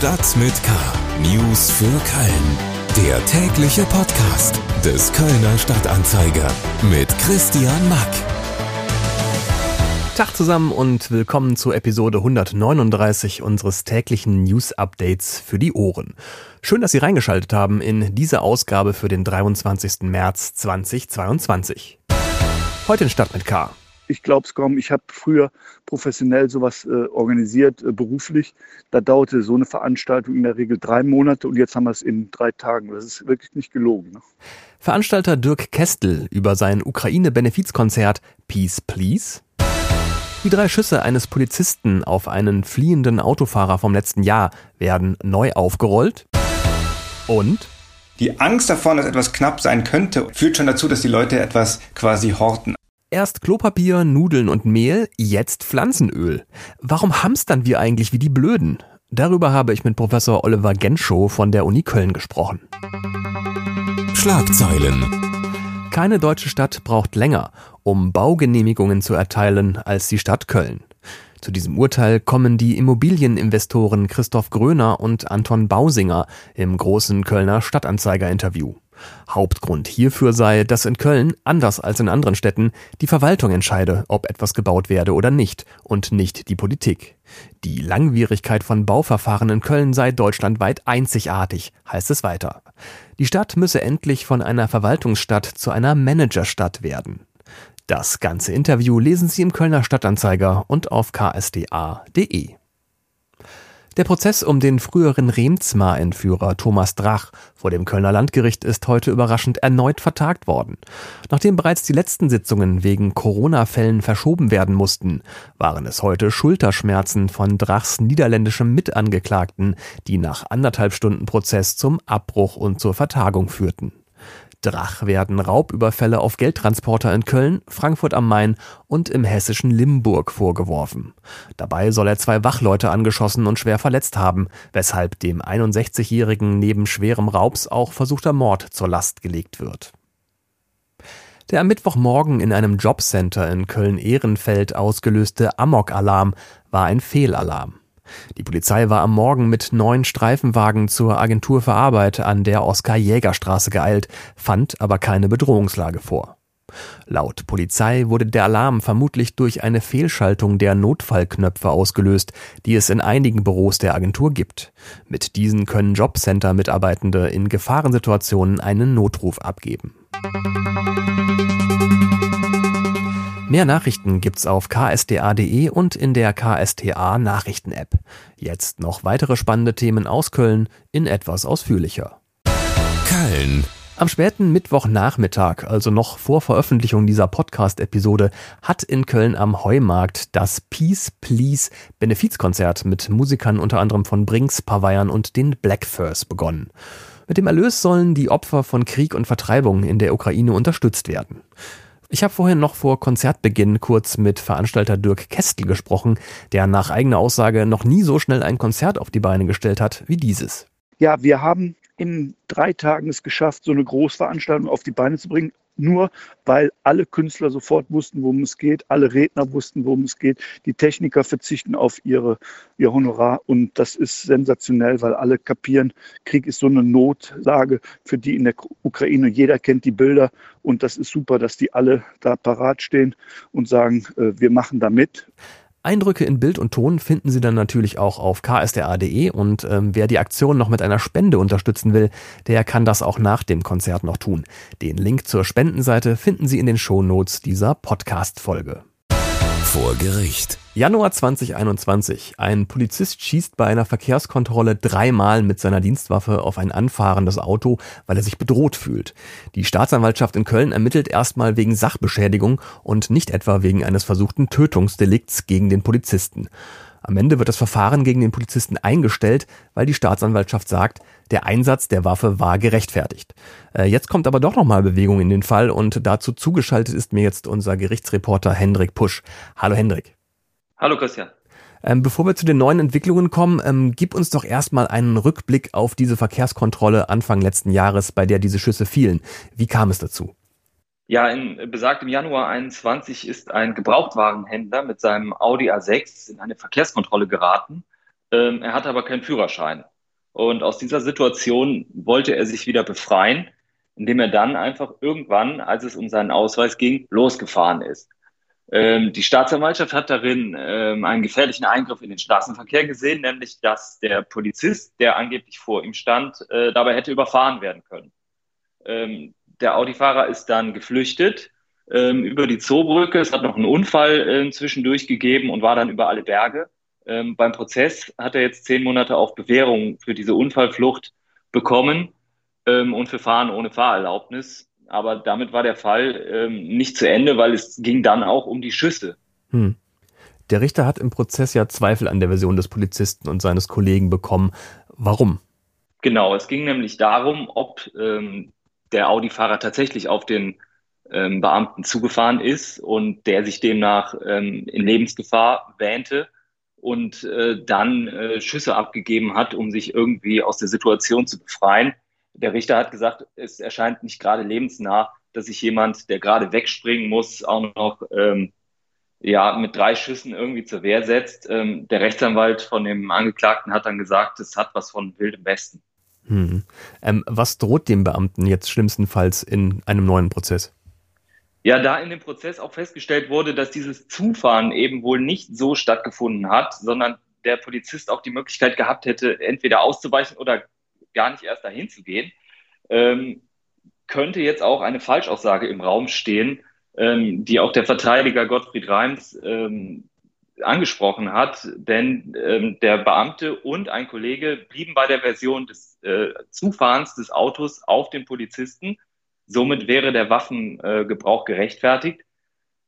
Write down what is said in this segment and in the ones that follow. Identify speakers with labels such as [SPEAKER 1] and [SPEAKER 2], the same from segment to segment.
[SPEAKER 1] Stadt mit K. News für Köln. Der tägliche Podcast des Kölner Stadtanzeiger mit Christian Mack.
[SPEAKER 2] Tag zusammen und willkommen zu Episode 139 unseres täglichen News Updates für die Ohren. Schön, dass Sie reingeschaltet haben in diese Ausgabe für den 23. März 2022. Heute in Stadt mit K
[SPEAKER 3] ich glaube es kaum. Ich habe früher professionell sowas äh, organisiert, äh, beruflich. Da dauerte so eine Veranstaltung in der Regel drei Monate und jetzt haben wir es in drei Tagen. Das ist wirklich nicht gelogen. Ne?
[SPEAKER 2] Veranstalter Dirk Kestel über sein Ukraine-Benefizkonzert Peace Please. Die drei Schüsse eines Polizisten auf einen fliehenden Autofahrer vom letzten Jahr werden neu aufgerollt. Und
[SPEAKER 4] die Angst davon, dass etwas knapp sein könnte, führt schon dazu, dass die Leute etwas quasi horten.
[SPEAKER 2] Erst Klopapier, Nudeln und Mehl, jetzt Pflanzenöl. Warum hamstern wir eigentlich wie die Blöden? Darüber habe ich mit Professor Oliver Genschow von der Uni Köln gesprochen.
[SPEAKER 1] Schlagzeilen.
[SPEAKER 2] Keine deutsche Stadt braucht länger, um Baugenehmigungen zu erteilen, als die Stadt Köln. Zu diesem Urteil kommen die Immobilieninvestoren Christoph Gröner und Anton Bausinger im großen Kölner Stadtanzeiger-Interview. Hauptgrund hierfür sei, dass in Köln, anders als in anderen Städten, die Verwaltung entscheide, ob etwas gebaut werde oder nicht, und nicht die Politik. Die Langwierigkeit von Bauverfahren in Köln sei deutschlandweit einzigartig, heißt es weiter. Die Stadt müsse endlich von einer Verwaltungsstadt zu einer Managerstadt werden. Das ganze Interview lesen Sie im Kölner Stadtanzeiger und auf ksda.de. Der Prozess um den früheren Remzmar-Entführer Thomas Drach vor dem Kölner Landgericht ist heute überraschend erneut vertagt worden. Nachdem bereits die letzten Sitzungen wegen Corona-Fällen verschoben werden mussten, waren es heute Schulterschmerzen von Drachs niederländischem Mitangeklagten, die nach anderthalb Stunden Prozess zum Abbruch und zur Vertagung führten. Drach werden Raubüberfälle auf Geldtransporter in Köln, Frankfurt am Main und im hessischen Limburg vorgeworfen. Dabei soll er zwei Wachleute angeschossen und schwer verletzt haben, weshalb dem 61-Jährigen neben schwerem Raubs auch versuchter Mord zur Last gelegt wird. Der am Mittwochmorgen in einem Jobcenter in Köln-Ehrenfeld ausgelöste Amok-Alarm war ein Fehlalarm. Die Polizei war am Morgen mit neun Streifenwagen zur Agentur für Arbeit an der Oskar-Jäger-Straße geeilt, fand aber keine Bedrohungslage vor. Laut Polizei wurde der Alarm vermutlich durch eine Fehlschaltung der Notfallknöpfe ausgelöst, die es in einigen Büros der Agentur gibt. Mit diesen können Jobcenter-Mitarbeitende in Gefahrensituationen einen Notruf abgeben. Mehr Nachrichten gibt's auf ksda.de und in der KSTA Nachrichten-App. Jetzt noch weitere spannende Themen aus Köln in etwas ausführlicher.
[SPEAKER 1] Köln.
[SPEAKER 2] Am späten Mittwochnachmittag, also noch vor Veröffentlichung dieser Podcast-Episode, hat in Köln am Heumarkt das Peace Please Benefizkonzert mit Musikern unter anderem von Brinks, Pavayern und den Blackfurs begonnen. Mit dem Erlös sollen die Opfer von Krieg und Vertreibung in der Ukraine unterstützt werden. Ich habe vorhin noch vor Konzertbeginn kurz mit Veranstalter Dirk Kestel gesprochen, der nach eigener Aussage noch nie so schnell ein Konzert auf die Beine gestellt hat wie dieses.
[SPEAKER 3] Ja, wir haben in drei Tagen es geschafft, so eine Großveranstaltung auf die Beine zu bringen nur weil alle Künstler sofort wussten, worum es geht, alle Redner wussten, worum es geht, die Techniker verzichten auf ihre, ihr Honorar und das ist sensationell, weil alle kapieren, Krieg ist so eine Notlage für die in der Ukraine. Jeder kennt die Bilder und das ist super, dass die alle da parat stehen und sagen, äh, wir machen da mit.
[SPEAKER 2] Eindrücke in Bild und Ton finden Sie dann natürlich auch auf ksda.de und ähm, wer die Aktion noch mit einer Spende unterstützen will, der kann das auch nach dem Konzert noch tun. Den Link zur Spendenseite finden Sie in den Shownotes dieser Podcast-Folge.
[SPEAKER 1] Vor Gericht.
[SPEAKER 2] Januar 2021. Ein Polizist schießt bei einer Verkehrskontrolle dreimal mit seiner Dienstwaffe auf ein anfahrendes Auto, weil er sich bedroht fühlt. Die Staatsanwaltschaft in Köln ermittelt erstmal wegen Sachbeschädigung und nicht etwa wegen eines versuchten Tötungsdelikts gegen den Polizisten. Am Ende wird das Verfahren gegen den Polizisten eingestellt, weil die Staatsanwaltschaft sagt, der Einsatz der Waffe war gerechtfertigt. Äh, jetzt kommt aber doch nochmal Bewegung in den Fall und dazu zugeschaltet ist mir jetzt unser Gerichtsreporter Hendrik Pusch. Hallo Hendrik.
[SPEAKER 5] Hallo Christian.
[SPEAKER 2] Ähm, bevor wir zu den neuen Entwicklungen kommen, ähm, gib uns doch erstmal einen Rückblick auf diese Verkehrskontrolle Anfang letzten Jahres, bei der diese Schüsse fielen. Wie kam es dazu?
[SPEAKER 5] Ja, in besagtem Januar 21 ist ein Gebrauchtwagenhändler mit seinem Audi A6 in eine Verkehrskontrolle geraten Ähm, er hatte aber keinen Führerschein. Und aus dieser Situation wollte er sich wieder befreien, indem er dann einfach irgendwann, als es um seinen Ausweis ging, losgefahren ist. Ähm, die Staatsanwaltschaft hat darin ähm, einen gefährlichen Eingriff in den Straßenverkehr gesehen, nämlich dass der Polizist, der angeblich vor ihm stand, äh, dabei hätte überfahren werden können. Ähm, der Audifahrer ist dann geflüchtet ähm, über die Zoobrücke. Es hat noch einen Unfall äh, zwischendurch gegeben und war dann über alle Berge. Ähm, beim Prozess hat er jetzt zehn Monate auf Bewährung für diese Unfallflucht bekommen ähm, und für Fahren ohne Fahrerlaubnis. Aber damit war der Fall ähm, nicht zu Ende, weil es ging dann auch um die Schüsse. Hm.
[SPEAKER 2] Der Richter hat im Prozess ja Zweifel an der Version des Polizisten und seines Kollegen bekommen. Warum?
[SPEAKER 5] Genau, es ging nämlich darum, ob ähm, der Audi-Fahrer tatsächlich auf den ähm, Beamten zugefahren ist und der sich demnach ähm, in Lebensgefahr wähnte und äh, dann äh, Schüsse abgegeben hat, um sich irgendwie aus der Situation zu befreien. Der Richter hat gesagt, es erscheint nicht gerade lebensnah, dass sich jemand, der gerade wegspringen muss, auch noch ähm, ja, mit drei Schüssen irgendwie zur Wehr setzt. Ähm, der Rechtsanwalt von dem Angeklagten hat dann gesagt, es hat was von wildem Westen.
[SPEAKER 2] Hm. Ähm, was droht dem Beamten jetzt schlimmstenfalls in einem neuen Prozess?
[SPEAKER 5] Ja, da in dem Prozess auch festgestellt wurde, dass dieses Zufahren eben wohl nicht so stattgefunden hat, sondern der Polizist auch die Möglichkeit gehabt hätte, entweder auszuweichen oder gar nicht erst dahin zu gehen, ähm, könnte jetzt auch eine Falschaussage im Raum stehen, ähm, die auch der Verteidiger Gottfried Reims ähm, angesprochen hat. Denn ähm, der Beamte und ein Kollege blieben bei der Version des äh, Zufahrens des Autos auf den Polizisten. Somit wäre der Waffengebrauch äh, gerechtfertigt.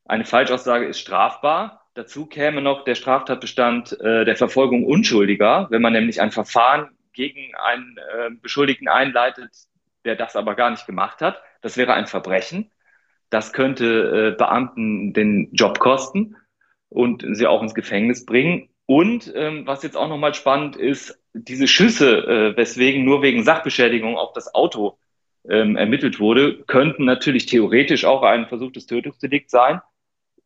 [SPEAKER 5] Eine Falschaussage ist strafbar. Dazu käme noch der Straftatbestand äh, der Verfolgung Unschuldiger, wenn man nämlich ein Verfahren gegen einen äh, Beschuldigten einleitet, der das aber gar nicht gemacht hat. Das wäre ein Verbrechen. Das könnte äh, Beamten den Job kosten und sie auch ins Gefängnis bringen. Und ähm, was jetzt auch nochmal spannend ist, diese Schüsse, äh, weswegen nur wegen Sachbeschädigung auf das Auto ähm, ermittelt wurde, könnten natürlich theoretisch auch ein versuchtes Tötungsdelikt sein.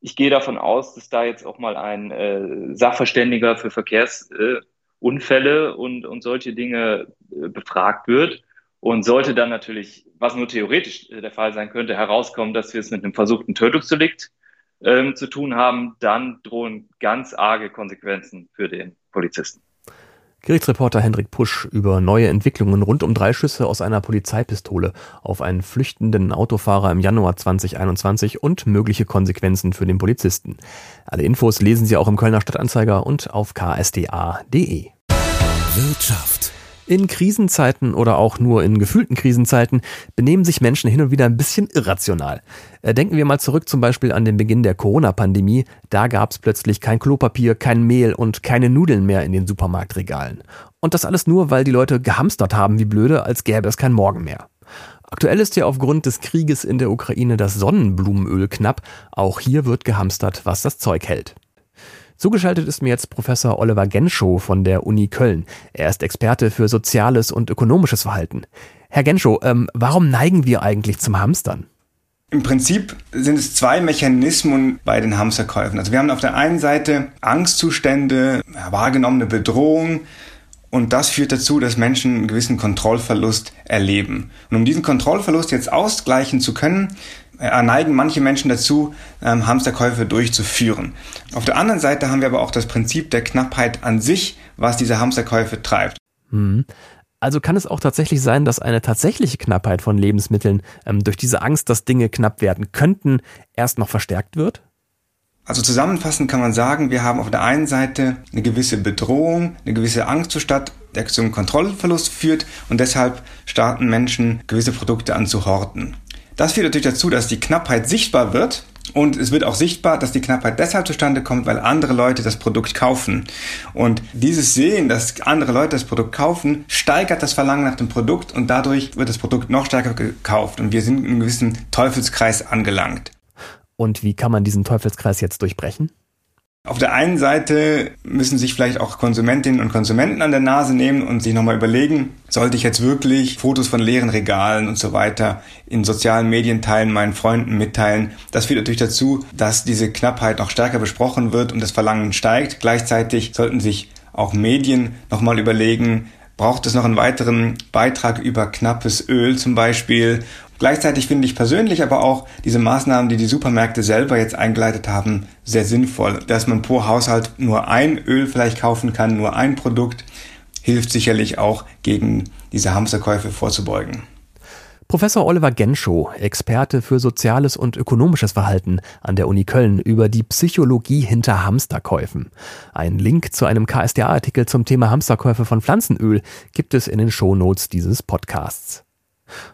[SPEAKER 5] Ich gehe davon aus, dass da jetzt auch mal ein äh, Sachverständiger für Verkehrs äh, Unfälle und, und solche Dinge äh, befragt wird. Und sollte dann natürlich, was nur theoretisch äh, der Fall sein könnte, herauskommen, dass wir es mit einem versuchten Tötungsdelikt ähm, zu tun haben, dann drohen ganz arge Konsequenzen für den Polizisten.
[SPEAKER 2] Gerichtsreporter Hendrik Pusch über neue Entwicklungen rund um drei Schüsse aus einer Polizeipistole auf einen flüchtenden Autofahrer im Januar 2021 und mögliche Konsequenzen für den Polizisten. Alle Infos lesen Sie auch im Kölner Stadtanzeiger und auf ksda.de.
[SPEAKER 1] Wirtschaft
[SPEAKER 2] in Krisenzeiten oder auch nur in gefühlten Krisenzeiten benehmen sich Menschen hin und wieder ein bisschen irrational. Äh, denken wir mal zurück zum Beispiel an den Beginn der Corona-Pandemie. Da gab es plötzlich kein Klopapier, kein Mehl und keine Nudeln mehr in den Supermarktregalen. Und das alles nur, weil die Leute gehamstert haben wie blöde, als gäbe es kein Morgen mehr. Aktuell ist ja aufgrund des Krieges in der Ukraine das Sonnenblumenöl knapp. Auch hier wird gehamstert, was das Zeug hält. Zugeschaltet ist mir jetzt Professor Oliver Genschow von der Uni Köln. Er ist Experte für soziales und ökonomisches Verhalten. Herr Genschow, ähm, warum neigen wir eigentlich zum Hamstern?
[SPEAKER 4] Im Prinzip sind es zwei Mechanismen bei den Hamsterkäufen. Also wir haben auf der einen Seite Angstzustände, wahrgenommene Bedrohung, und das führt dazu, dass Menschen einen gewissen Kontrollverlust erleben. Und um diesen Kontrollverlust jetzt ausgleichen zu können, neigen manche Menschen dazu, ähm, Hamsterkäufe durchzuführen. Auf der anderen Seite haben wir aber auch das Prinzip der Knappheit an sich, was diese Hamsterkäufe treibt.
[SPEAKER 2] Hm. Also kann es auch tatsächlich sein, dass eine tatsächliche Knappheit von Lebensmitteln ähm, durch diese Angst, dass Dinge knapp werden könnten, erst noch verstärkt wird?
[SPEAKER 4] Also zusammenfassend kann man sagen, wir haben auf der einen Seite eine gewisse Bedrohung, eine gewisse Angstzustand, der zum Kontrollverlust führt und deshalb starten Menschen gewisse Produkte an zu horten. Das führt natürlich dazu, dass die Knappheit sichtbar wird und es wird auch sichtbar, dass die Knappheit deshalb zustande kommt, weil andere Leute das Produkt kaufen. Und dieses Sehen, dass andere Leute das Produkt kaufen, steigert das Verlangen nach dem Produkt und dadurch wird das Produkt noch stärker gekauft und wir sind in einem gewissen Teufelskreis angelangt.
[SPEAKER 2] Und wie kann man diesen Teufelskreis jetzt durchbrechen?
[SPEAKER 4] Auf der einen Seite müssen sich vielleicht auch Konsumentinnen und Konsumenten an der Nase nehmen und sich nochmal überlegen, sollte ich jetzt wirklich Fotos von leeren Regalen und so weiter in sozialen Medien teilen, meinen Freunden mitteilen. Das führt natürlich dazu, dass diese Knappheit noch stärker besprochen wird und das Verlangen steigt. Gleichzeitig sollten sich auch Medien nochmal überlegen, braucht es noch einen weiteren Beitrag über knappes Öl zum Beispiel. Gleichzeitig finde ich persönlich aber auch diese Maßnahmen, die die Supermärkte selber jetzt eingeleitet haben, sehr sinnvoll. Dass man pro Haushalt nur ein Öl vielleicht kaufen kann, nur ein Produkt, hilft sicherlich auch gegen diese Hamsterkäufe vorzubeugen.
[SPEAKER 2] Professor Oliver Genschow, Experte für soziales und ökonomisches Verhalten an der Uni Köln über die Psychologie hinter Hamsterkäufen. Ein Link zu einem KSDA-Artikel zum Thema Hamsterkäufe von Pflanzenöl gibt es in den Shownotes dieses Podcasts.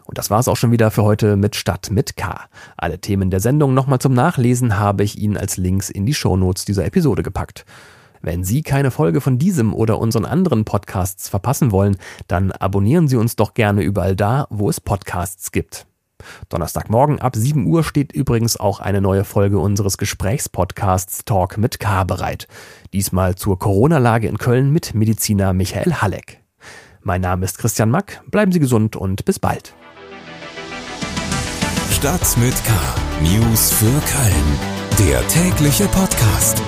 [SPEAKER 2] Und das war's auch schon wieder für heute mit Stadt mit K. Alle Themen der Sendung nochmal zum Nachlesen habe ich Ihnen als Links in die Shownotes dieser Episode gepackt. Wenn Sie keine Folge von diesem oder unseren anderen Podcasts verpassen wollen, dann abonnieren Sie uns doch gerne überall da, wo es Podcasts gibt. Donnerstagmorgen ab 7 Uhr steht übrigens auch eine neue Folge unseres Gesprächspodcasts Talk mit K bereit. Diesmal zur Corona-Lage in Köln mit Mediziner Michael Halleck. Mein Name ist Christian Mack, bleiben Sie gesund und bis bald.
[SPEAKER 1] Stadt mit K. News für Köln. Der tägliche Podcast.